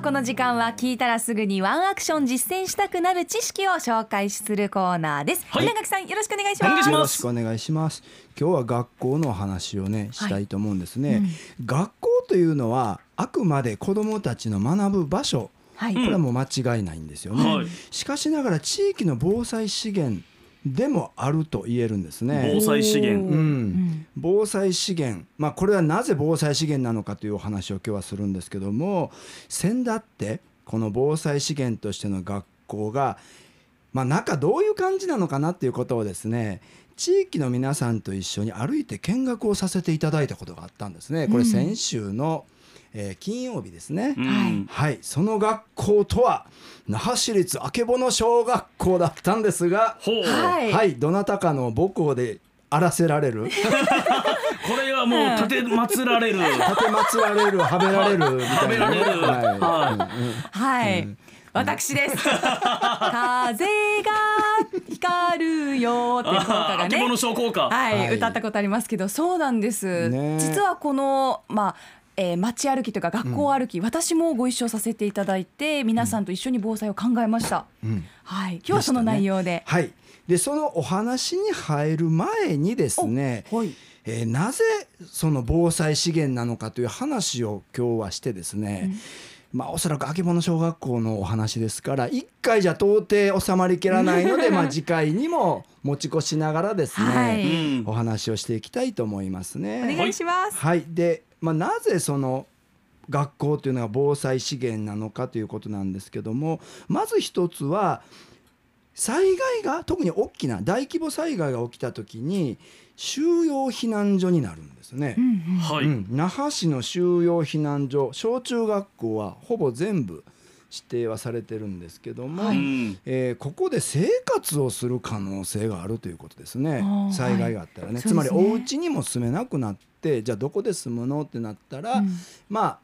あこの時間は聞いたらすぐにワンアクション実践したくなる知識を紹介するコーナーです、はい。稲垣さんよろしくお願いします。よろしくお願いします。今日は学校のお話をねしたいと思うんですね。学校というのはあくまで子どもたちの学ぶ場所、はい、これはもう間違いないんですよね。はい。しかしながら地域の防災資源でもあると言えるんですね。防災資源。うん、防災資源、まあ、これはなぜ防災資源なのかというお話を今日はするんですけども先だってこの防災資源としての学校が、まあ、中どういう感じなのかなっていうことをですね地域の皆さんと一緒に歩いて見学をさせていただいたことがあったんですね。これ先週の、えー金曜日ですね。うん。はい。はい、その学校とは那覇市立曙の小学校だったんですが、はい。はい、どなたかの母校で荒らせられる。これはもう立て祀られる。立て祀られるはべられるみたいなね、はべられる。はい。私です。風が光るよっていう効果がね。はい、はい。歌ったことありますけどそうなんです、ね実はこのまあえー街歩きというか学校歩き、私もご一緒させていただいて皆さんと一緒に防災を考えました、うん。はい。今日はその内容で。はい、でそのお話に入る前にですね、はい。えーなぜその防災資源なのかという話を今日はしてですね、まあおそらくあけぼの小学校のお話ですから一回じゃ到底収まりきらないので まあ次回にも持ち越しながらですね、はい。うん。お話をしていきたいと思いますね。お願いします、はい、で、まあ、なぜその学校というのが防災資源なのかということなんですけどもまず一つは災害が特に大きな大規模災害が起きた時に収容避難所になるんですね。うんうん。はい、うん。那覇市の収容避難所小中学校はほぼ全部指定はされてるんですけども、はい。うんえーここで生活をする可能性があるということですね。災害があったらね、はい。つまりお家にも住めなくなってじゃあどこで住むの？ってなったら、うん。まあ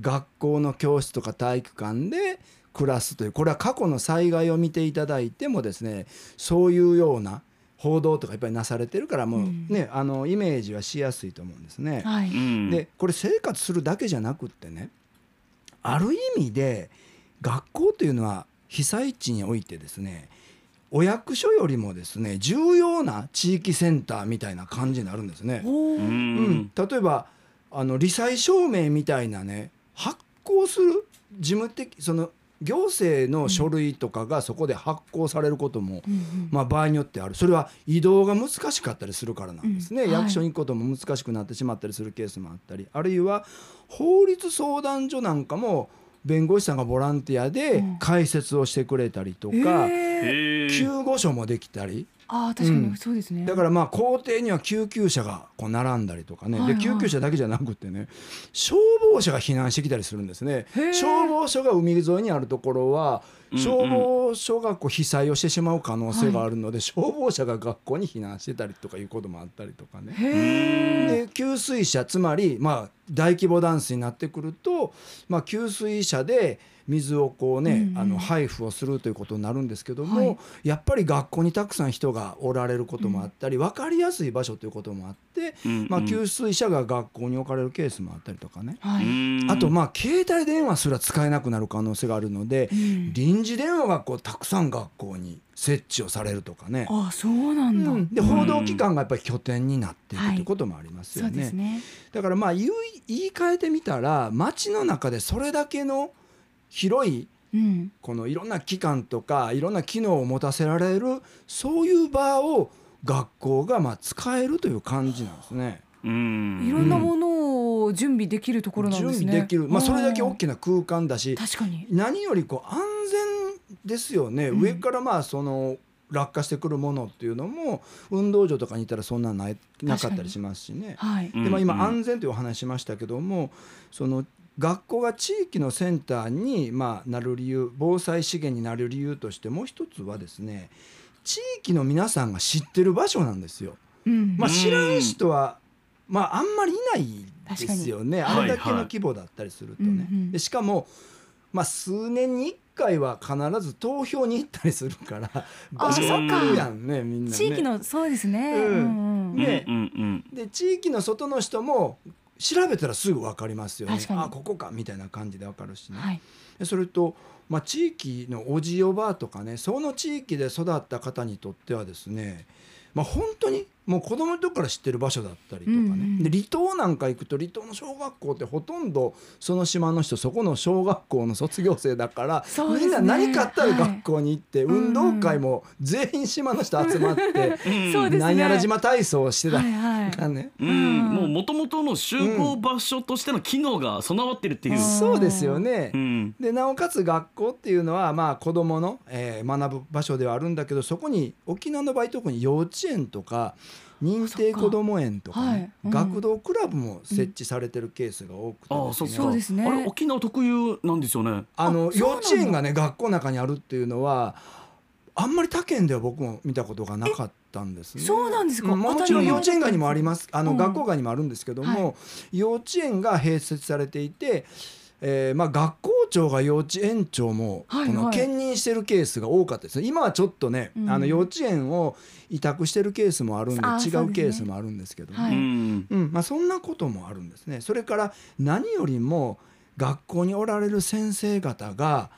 学校の教室とか体育館で暮らすというこれは過去の災害を見ていただいてもですねそういうような報道とかいっぱいなされてるからもううん。ね、あのイメージはしやすいと思うんですね。はい、うんでこれ生活するだけじゃなくってねある意味で学校というのは被災地においてですねお役所よりもですね重要な地域センターみたいな感じになるんですね。ううん。ん、例えばあの罹災証明みたいなね発行する事務的その行政の書類とかがそこで発行されることも、うんうんまあ、場合によってある。それは移動が難しかったりするからなんですね、うんはい役所に行くことも難しくなってしまったりするケースもあったり。あるいは法律相談所なんかも弁護士さんがボランティアでうん。解説をしてくれたりとか、救護所もできたり。あー確かうん。にそうですね、だからまあ校庭には救急車がこう並んだりとかね、はいはい。で救急車だけじゃなくてね消防車が避難してきたりするんですね。消防署が海沿いにあるところはうんうん消防署がこう被災をしてしまう可能性があるので、消防車が学校に避難してたりとかいうこともあったりとかね。で給水車つまりまあ大規模断水になってくると、まあ、給水車で水をこうね、あの配布をするということになるんですけども、はい。やっぱり学校にたくさん人がおられることもあったり、分かりやすい場所ということもあって、うんまあ、給水車が学校に置かれるケースもあったりとかね、はい、うんあとまあ携帯電話すら使えなくなる可能性があるので、うん臨時電話がこうたくさん学校に設置をされるとかね。あーそうなんだ、うん。で報道機関がやっぱり拠点になっていくということもありますよそうですね。だからまあ言い言い換えてみたら街の中でそれだけの広いうん。このいろんな機関とかいろんな機能を持たせられるそういう場を学校がまあ使えるという感じなんですね。うん。いろんなものを準備できるところなん準ですね。備できる、まあ、それだけ大いきな空間だし確かに。何よりこう安全ですよね、うん上からまあその落下してくるものっていうのも運動場とかにいたらそんなないなかったりしますしね。はい。うんでまあ、今うん安全というお話しましたけどもその学校が地域のセンターに、まあ、なる理由防災資源になる理由としてもう一つはですね地域の皆さんが知ってる場所なんですよ。うん。まあ、うん知らん人は、まあ、あんまりいないですよねあれだけの規模だったりするとね。はいはいでしかも、まあ、数年に1回は必ず投票に行ったりするから場所そっか。わかるやんねみんなね。地域のそうですね。うん。うんうんねうんうんで地域の外の人も調べたらすぐ分かりますよね。あここかみたいな感じで分かるしね。はい。でそれと、まあ、地域のおじおばあとかねその地域で育った方にとってはですね、まあ、本当にもう子供の時から知ってる場所だったりとかね、うんうん。で離島なんか行くと離島の小学校ってほとんどその島の人そこの小学校の卒業生だから、ね。みんな何かあったらはい学校に行って、うんうん運動会も全員島の人集まって、うん。そうですね。なんやら島体操をしてたはいはい。かね。うん、うん。もう元々の集合場所としての機能が備わってるっていう。うんそうですよね。うん。でなおかつ学校っていうのはまあ子どもの、えー学ぶ場所ではあるんだけどそこに沖縄の場合特に幼稚園とか認定こども園とかね、はい。うん。学童クラブも設置されてるケースが多くてね。そっか。そうですね。あれ沖縄特有なんですよね。あの幼稚園がね学校の中にあるっていうのはあんまり他県では僕も見たことがなかったんですね。そうなんですか？もちろん幼稚園街にもあります。あの、うん。学校街にもあるんですけども、は幼稚園が併設されていて、えーまあ、学校長が幼稚園長もこはいはい。の兼任してるケースが多かったですね。今はちょっとね、うん。あの幼稚園を委託してるケースもあるんで違そうケースもあるんですけどね、はい。うん。うん。まあ、そんなこともあるんですね。それから何よりも学校におられる先生方が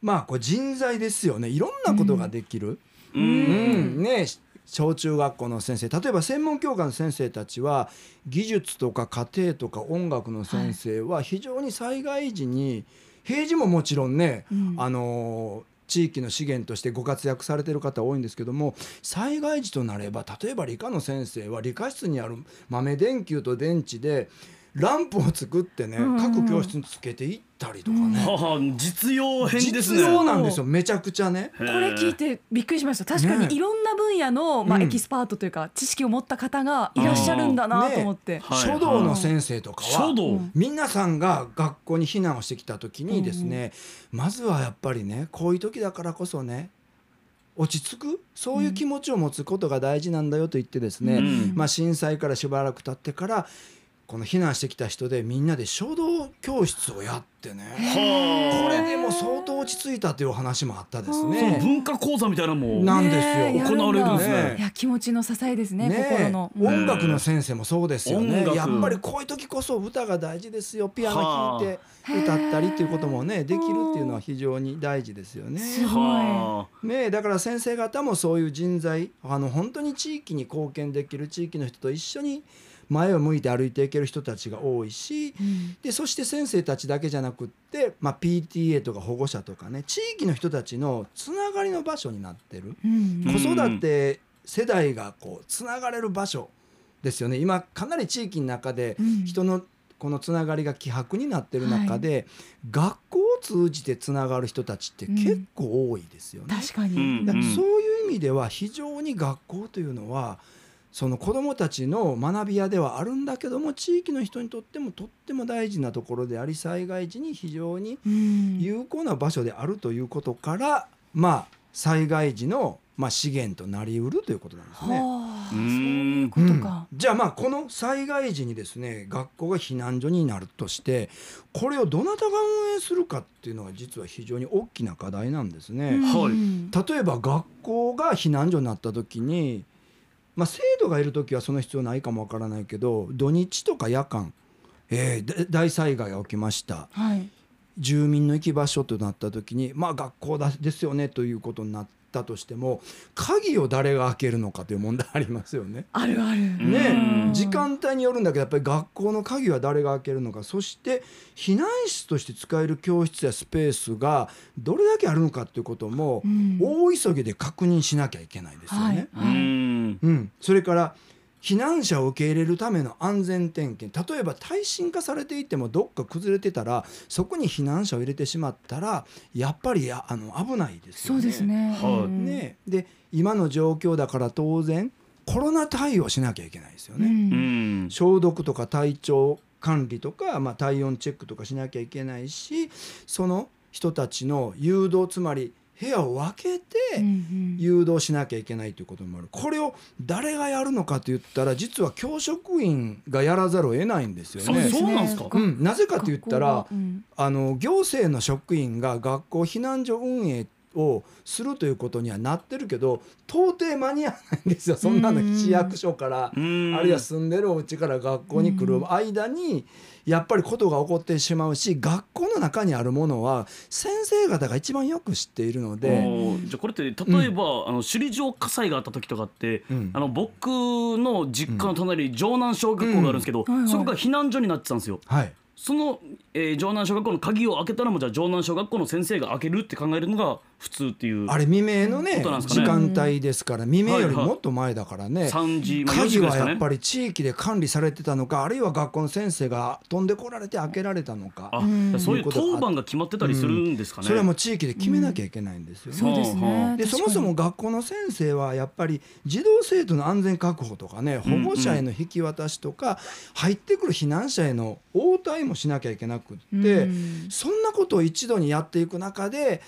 まあこれ人材ですよね。いろんなことができる。ううんん。ね小中学校の先生。例えば専門教科の先生たちは技術とか家庭とか音楽の先生は非常に災害時に平時ももちろんね、うん。あのー地域の資源としてご活躍されてる方多いんですけども災害時となれば例えば理科の先生は理科室にある豆電球と電池でランプを作ってね、うんうん。各教室につけていったりとかね、はあ、実用編ですね。実用なんですよ。めちゃくちゃね。ここれ聞いてびっくりしました。確かね。にいろんな分野の、まあ、うん。エキスパートというか知識を持った方がいらっしゃるんだなと思って、はい書道の先生とかは書道。皆さんが学校に避難をしてきた時にですね、まずはやっぱりねこういう時だからこそね落ち着く？そういう気持ちを持つことが大事なんだよと言ってですね、うん。まあ、震災からしばらく経ってからこの避難してきた人でみんなで書道教室をやってね。はこれでも相当落ち着いたというお話もあったですあ。そのね。文化講座みたいなのも。なんですよ。行われるんですね。ね。いや気持ちの支えですねね心の、え音楽の先生もそうですよね。音楽。やっぱりこういう時こそ歌が大事ですよ。ピアノ弾いて歌ったりっていうこともねできるっていうのは非常に大事ですよね。すごい。はねえ。だから先生方もそういう人材あの本当に地域に貢献できる地域の人と一緒に前を向いて歩いていける人たちが多いしうん。でそして先生たちだけじゃなくって、まあ、PTA とか保護者とかね地域の人たちのつながりの場所になってる。うん子育て世代がこうつながれる場所ですよね。今かなり地域の中でうん。人のこのつながりが希薄になってる中で、学校を通じてつながる人たちって結構多いですよね。確かに、うん。だからそういう意味では非常に学校というのはその子どもたちの学び屋ではあるんだけども地域の人にとってもとっても大事なところであり災害時に非常にうん。有効な場所であるということから、まあ災害時の、まあ、資源となりうるということなんですね。はあうそうんいうことか、うん。じゃあまあこの災害時にですね学校が避難所になるとしてこれをどなたが運営するかっていうのが実は非常に大きな課題なんですね。例えば学校が避難所になった時に、まあ、制度がいる時はその必要ないかもわからないけど土日とか夜間、えー大災害が起きました。はい。住民の行き場所となった時にまあ学校だですよねということになったとしても鍵を誰が開けるのかという問題ありますよね。あるある。ね。うん。時間帯によるんだけどやっぱり学校の鍵は誰が開けるのか。そして避難室として使える教室やスペースがどれだけあるのかということもうん。大急ぎで確認しなきゃいけないですよね。うはい。ん。うん、それから避難者を受け入れるための安全点検。例えば耐震化されていてもどっか崩れてたらそこに避難者を入れてしまったらやっぱりああの危ないですよね。そうですね、ね。で今の状況だから当然コロナ対応しなきゃいけないですよね。うん。うん。消毒とか体調管理とか、まあ、体温チェックとかしなきゃいけないしその人たちの誘導つまり部屋を分けてうんうん誘導しなきゃいけないということもある。これを誰がやるのかと言ったら実は教職員がやらざるを得ないんですよね。そうなんですか？うん、なぜかと言ったらうん。あの行政の職員が学校避難所運営っをするということにはなってるけど到底間に合わないんですよ。そんなの市役所からあん。るいは住んでるお家から学校に来る間にやっぱりことが起こってしまうし学校の中にあるものは先生方が一番よく知っているので。じゃあこれって例えば、あの首里城火災があった時とかって、うん。あの僕の実家の隣に城南小学校があるんですけど、うん。はいはいそこが避難所になってたんですよ。はい。その、えー、城南小学校の鍵を開けたらもうじゃあ城南小学校の先生が開けるって考えるのが普通っていうあれ未明のねことなんです時間帯ですから未明よりもっと前だからね。3時、まあ、4時鍵ぐらいですかね。はやっぱり地域で管理されてたのかあるいは学校の先生が飛んでこられて開けられたのか。そういういうことが当番が決まってたりするんですかね、それはもう地域で決めなきゃいけないんですよね。そうですはあねでそもそも学校の先生はやっぱり児童生徒の安全確保とかね保護者への引き渡しとか入ってくる避難者への応対もしなきゃいけなくってうん。そんなことを一度にやっていく中で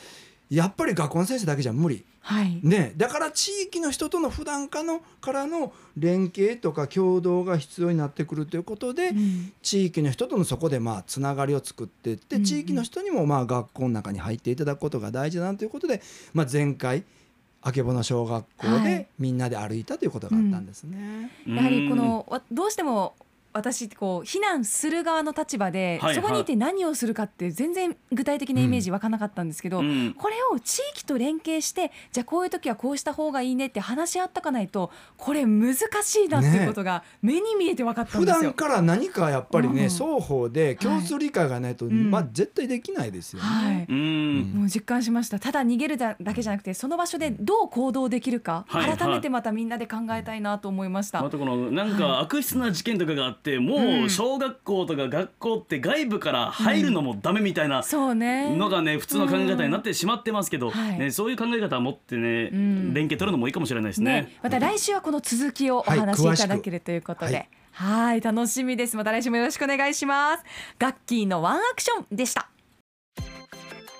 やっぱり学校の先生だけじゃ無理。はい。ね、だから地域の人との普段からのからの連携とか共同が必要になってくるということで、うん。地域の人とのそこでまあつながりを作っていって、地域の人にもまあ学校の中に入っていただくことが大事だなということで、まあ、前回あけぼの小学校はい。でみんなで歩いたということがあったんですね。うん。やはりこのわどうしても私ってこう避難する側の立場で、はいはい。そこにいて何をするかって全然具体的なイメージ湧かなかったんですけど、うん。これを地域と連携してじゃあこういう時はこうした方がいいねって話し合ったかないとこれ難しいなっていうことが目に見えて分かったん普ですよ。段から何かやっぱりね、うん。双方で共通理解がないと、んまあ、絶対できないですよね。はい。うん。もう実感しました。ただ逃げるだけじゃなくてその場所でどう行動できるか、はいはい。改めてまたみんなで考えたいなと思いました。またこのなんか悪質な事件とかがあって、もう小学校とか学校って外部から入るのもダメみたいなそうね。のがね普通の考え方になってしまってますけど、はい。ね、そういう考え方を持ってね、ん。連携取るのもいいかもしれないですね。ね、また来週はこの続きをおはい話しいただけるということで、はい。はい楽しみです。また来週もよろしくお願いします。ガッキーのワンアクションでした